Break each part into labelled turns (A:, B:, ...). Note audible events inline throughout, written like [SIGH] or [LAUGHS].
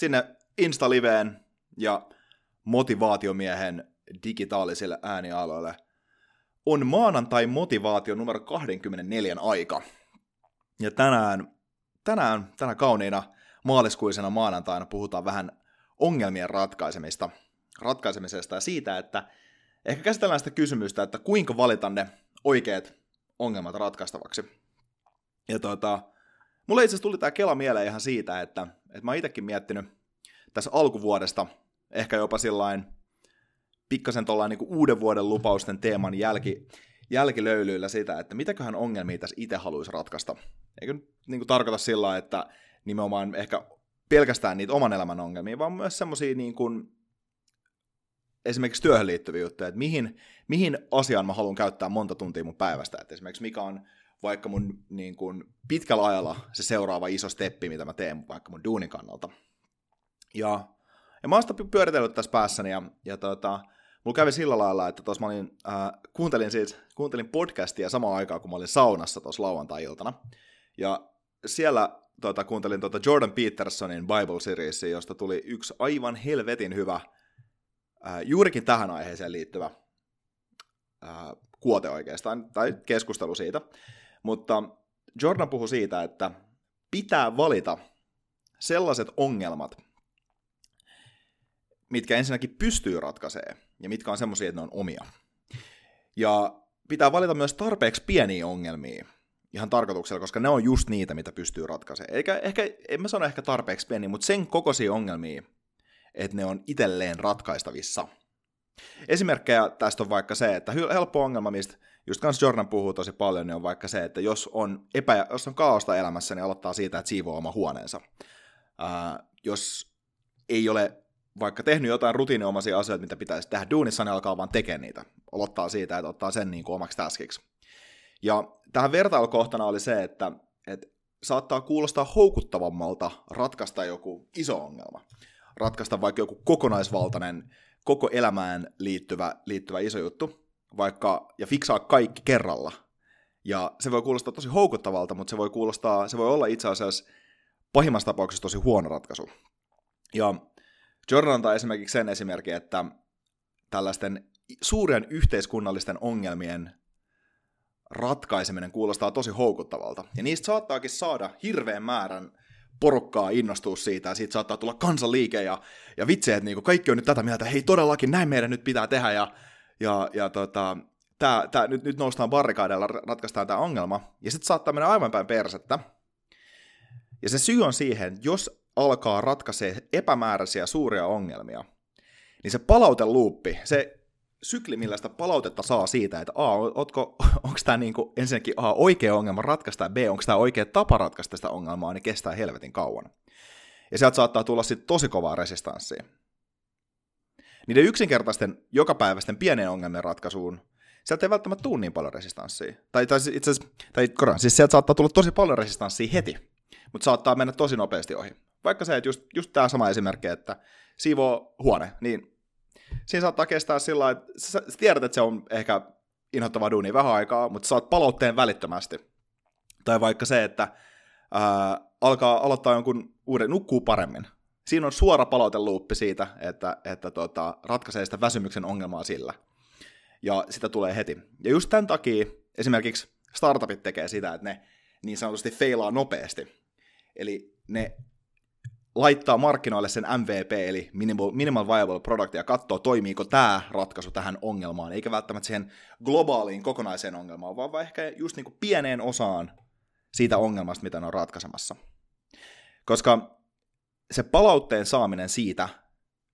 A: sinne Insta-liveen ja motivaatiomiehen digitaalisille äänialoille on maanantai motivaatio numero 24 aika. Ja tänään, tänään, tänä kauniina maaliskuisena maanantaina puhutaan vähän ongelmien ratkaisemista, ratkaisemisesta ja siitä, että ehkä käsitellään sitä kysymystä, että kuinka valita ne oikeat ongelmat ratkaistavaksi. Ja tuota, mulle itse asiassa tuli tämä Kela mieleen ihan siitä, että et mä oon itsekin miettinyt tässä alkuvuodesta, ehkä jopa sillain pikkasen tuollain niin uuden vuoden lupausten teeman jälki, jälkilöylyillä sitä, että mitäköhän ongelmia tässä itse haluaisi ratkaista. Eikö niin kuin tarkoita sillä että nimenomaan ehkä pelkästään niitä oman elämän ongelmia, vaan myös semmoisia niin kuin, esimerkiksi työhön liittyviä juttuja, että mihin, mihin asiaan mä haluan käyttää monta tuntia mun päivästä, että esimerkiksi mikä on vaikka mun niin kuin, pitkällä ajalla se seuraava iso steppi, mitä mä teen vaikka mun duunin kannalta. Ja, ja mä oon sitä pyöritellyt tässä päässäni, ja, ja tota, mulla kävi sillä lailla, että tuossa mä olin, äh, kuuntelin, siis, kuuntelin podcastia samaan aikaan, kun mä olin saunassa tuossa lauantai-iltana, ja siellä tota, kuuntelin tota Jordan Petersonin Bible Series, josta tuli yksi aivan helvetin hyvä, äh, juurikin tähän aiheeseen liittyvä äh, kuote oikeastaan, tai keskustelu siitä. Mutta Jordan puhui siitä, että pitää valita sellaiset ongelmat, mitkä ensinnäkin pystyy ratkaisemaan, ja mitkä on semmoisia, että ne on omia. Ja pitää valita myös tarpeeksi pieniä ongelmia, ihan tarkoituksella, koska ne on just niitä, mitä pystyy ratkaisemaan. Eikä, ehkä, en mä sano ehkä tarpeeksi pieniä, mutta sen kokoisia ongelmia, että ne on itselleen ratkaistavissa. Esimerkkejä tästä on vaikka se, että helppo ongelma, mistä just kans Jordan puhuu tosi paljon, niin on vaikka se, että jos on, epä, jos on kaaosta elämässä, niin aloittaa siitä, että siivoo oma huoneensa. Ää, jos ei ole vaikka tehnyt jotain rutiiniomaisia asioita, mitä pitäisi tehdä duunissa, niin alkaa vaan tekemään niitä. Olottaa siitä, että ottaa sen niin kuin omaksi taskiksi. Ja tähän vertailukohtana oli se, että, että saattaa kuulostaa houkuttavammalta ratkaista joku iso ongelma. Ratkaista vaikka joku kokonaisvaltainen, koko elämään liittyvä, liittyvä iso juttu, vaikka, ja fiksaa kaikki kerralla. Ja se voi kuulostaa tosi houkuttavalta, mutta se voi kuulostaa, se voi olla itse asiassa pahimmassa tapauksessa tosi huono ratkaisu. Ja Jordan antaa esimerkiksi sen esimerkin, että tällaisten suurien yhteiskunnallisten ongelmien ratkaiseminen kuulostaa tosi houkuttavalta. Ja niistä saattaakin saada hirveän määrän porukkaa innostua siitä, ja siitä saattaa tulla kansanliike, ja, ja vitsi, että niinku kaikki on nyt tätä mieltä, hei todellakin, näin meidän nyt pitää tehdä, ja, ja, ja tota, tää, tää, nyt, nyt noustaan barrikaadella, ratkaistaan tämä ongelma, ja sitten saattaa mennä aivan päin persettä. Ja se syy on siihen, jos alkaa ratkaisee epämääräisiä suuria ongelmia, niin se palauteluuppi, se sykli, millä sitä palautetta saa siitä, että A, [LAUGHS] onko tämä niinku ensinnäkin A, oikea ongelma ratkaista, ja B, onko tämä oikea tapa ratkaista sitä ongelmaa, niin kestää helvetin kauan. Ja sieltä saattaa tulla sitten tosi kovaa resistanssia. Niiden yksinkertaisten, jokapäiväisten pienen ongelmien ratkaisuun, sieltä ei välttämättä tule niin paljon resistanssia. Tai, tai itse asiassa, tai koran, siis sieltä saattaa tulla tosi paljon resistanssia heti, mutta saattaa mennä tosi nopeasti ohi vaikka se, että just, just tämä sama esimerkki, että siivoo huone, niin siinä saattaa kestää sillä että sä, tiedät, että se on ehkä inhottavaa duunia vähän aikaa, mutta saat palautteen välittömästi. Tai vaikka se, että ää, alkaa aloittaa jonkun uuden, nukkuu paremmin. Siinä on suora palauteluuppi siitä, että, että tota, ratkaisee sitä väsymyksen ongelmaa sillä. Ja sitä tulee heti. Ja just tämän takia esimerkiksi startupit tekee sitä, että ne niin sanotusti feilaa nopeasti. Eli ne laittaa markkinoille sen MVP, eli Minimal, Viable Product, ja katsoo, toimiiko tämä ratkaisu tähän ongelmaan, eikä välttämättä siihen globaaliin kokonaiseen ongelmaan, vaan ehkä just niin kuin pieneen osaan siitä ongelmasta, mitä ne on ratkaisemassa. Koska se palautteen saaminen siitä,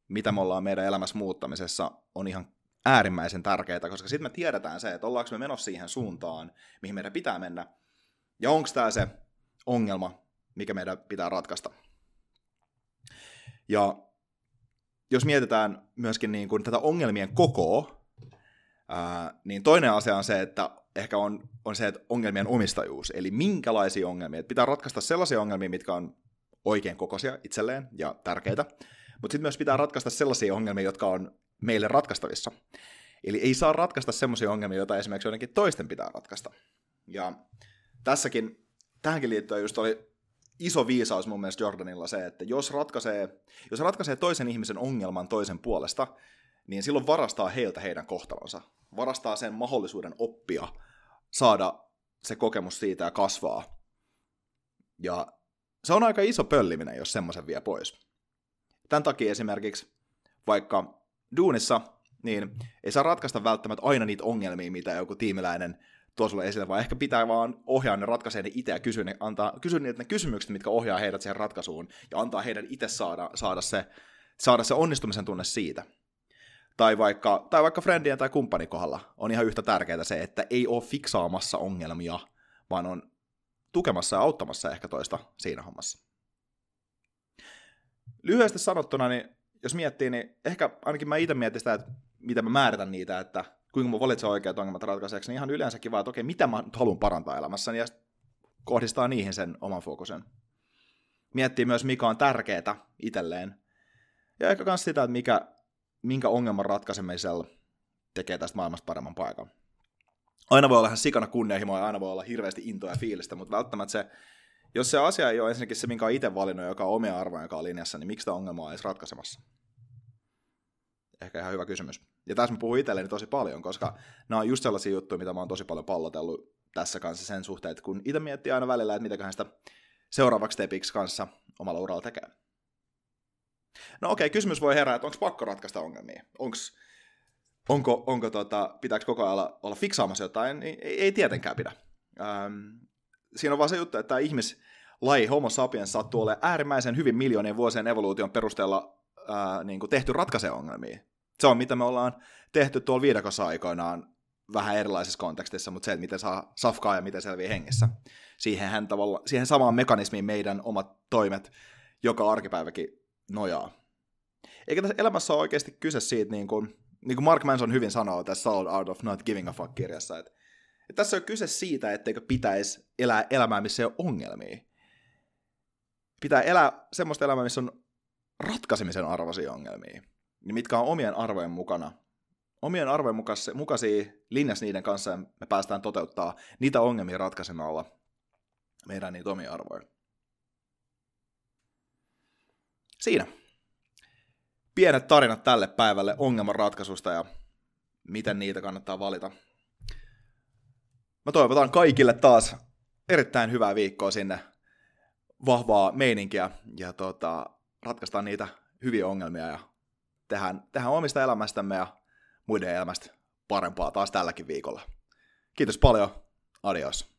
A: mitä me ollaan meidän elämässä muuttamisessa, on ihan äärimmäisen tärkeää, koska sitten me tiedetään se, että ollaanko me menossa siihen suuntaan, mihin meidän pitää mennä, ja onko tämä se ongelma, mikä meidän pitää ratkaista. Ja jos mietitään myöskin niin kuin tätä ongelmien kokoa, ää, niin toinen asia on se, että ehkä on, on se, että ongelmien omistajuus, eli minkälaisia ongelmia. Että pitää ratkaista sellaisia ongelmia, mitkä on oikein kokoisia itselleen ja tärkeitä, mutta sitten myös pitää ratkaista sellaisia ongelmia, jotka on meille ratkaistavissa. Eli ei saa ratkaista sellaisia ongelmia, joita esimerkiksi joidenkin toisten pitää ratkaista. Ja tässäkin, tähänkin liittyen just oli iso viisaus mun mielestä Jordanilla se, että jos ratkaisee, jos ratkaisee toisen ihmisen ongelman toisen puolesta, niin silloin varastaa heiltä heidän kohtalonsa. Varastaa sen mahdollisuuden oppia, saada se kokemus siitä ja kasvaa. Ja se on aika iso pölliminen, jos semmoisen vie pois. Tämän takia esimerkiksi vaikka duunissa, niin ei saa ratkaista välttämättä aina niitä ongelmia, mitä joku tiimiläinen tuo sulle esille, vaan ehkä pitää vaan ohjaa ne ratkaisee ne itse ja kysyä, ne, antaa, kysyä niitä ne kysymykset, mitkä ohjaa heidät siihen ratkaisuun, ja antaa heidän itse saada, saada, se, saada se onnistumisen tunne siitä. Tai vaikka, tai vaikka friendien tai kumppanin kohdalla on ihan yhtä tärkeää se, että ei ole fiksaamassa ongelmia, vaan on tukemassa ja auttamassa ehkä toista siinä hommassa. Lyhyesti sanottuna, niin jos miettii, niin ehkä ainakin mä itse mietin sitä, että miten mä määritän niitä, että kuinka mä valitsen oikeat ongelmat ratkaiseksi, niin ihan yleensäkin vaan, että okei, mitä mä haluan parantaa elämässäni, ja kohdistaa niihin sen oman fokusen. Miettii myös, mikä on tärkeää itselleen. Ja ehkä myös sitä, että mikä, minkä ongelman ratkaisemisella tekee tästä maailmasta paremman paikan. Aina voi olla ihan sikana kunnianhimoa ja aina voi olla hirveästi intoa ja fiilistä, mutta välttämättä se, jos se asia ei ole ensinnäkin se, minkä on itse valinnut, joka on omia arvoja, joka on linjassa, niin miksi sitä ongelmaa on edes ratkaisemassa? Ehkä ihan hyvä kysymys. Ja tässä mä puhun itselleni tosi paljon, koska nämä on just sellaisia juttuja, mitä mä oon tosi paljon pallotellut tässä kanssa sen suhteen, että kun itse miettii aina välillä, että mitäköhän sitä seuraavaksi stepiksi kanssa omalla uralla tekee. No okei, okay, kysymys voi herää, että onko pakko ratkaista ongelmia? Onks, onko, onko tota, pitääkö koko ajan olla, fiksaamassa jotain? Ei, ei tietenkään pidä. Ähm, siinä on vaan se juttu, että tämä ihmislaji Homo sapiens sattuu olemaan äärimmäisen hyvin miljoonien vuosien evoluution perusteella ää, niin kuin tehty ratkaisee ongelmia. Se on mitä me ollaan tehty tuolla viidakossa aikoinaan vähän erilaisessa kontekstissa, mutta se, että miten saa safkaa ja miten selviää hengessä. Siihen, tavalla, siihen samaan mekanismiin meidän omat toimet joka arkipäiväkin nojaa. Eikä tässä elämässä ole oikeasti kyse siitä, niin kuin, niin kuin Mark Manson hyvin sanoo tässä Solid Art of Not Giving a Fuck-kirjassa, että, että tässä on kyse siitä, etteikö pitäisi elää elämää, missä ei ole ongelmia. Pitää elää semmoista elämää, missä on ratkaisemisen arvoisia ongelmia, niin mitkä on omien arvojen mukana. Omien arvojen mukaisia, mukaisia linjassa niiden kanssa ja me päästään toteuttaa niitä ongelmia ratkaisemalla meidän niitä omia arvoja. Siinä. Pienet tarinat tälle päivälle ongelmanratkaisusta ja miten niitä kannattaa valita. Mä toivotan kaikille taas erittäin hyvää viikkoa sinne, vahvaa meininkiä ja tota, ratkaistaan niitä hyviä ongelmia ja tehdään, tehdään omista elämästämme ja muiden elämästä parempaa taas tälläkin viikolla. Kiitos paljon. Adios.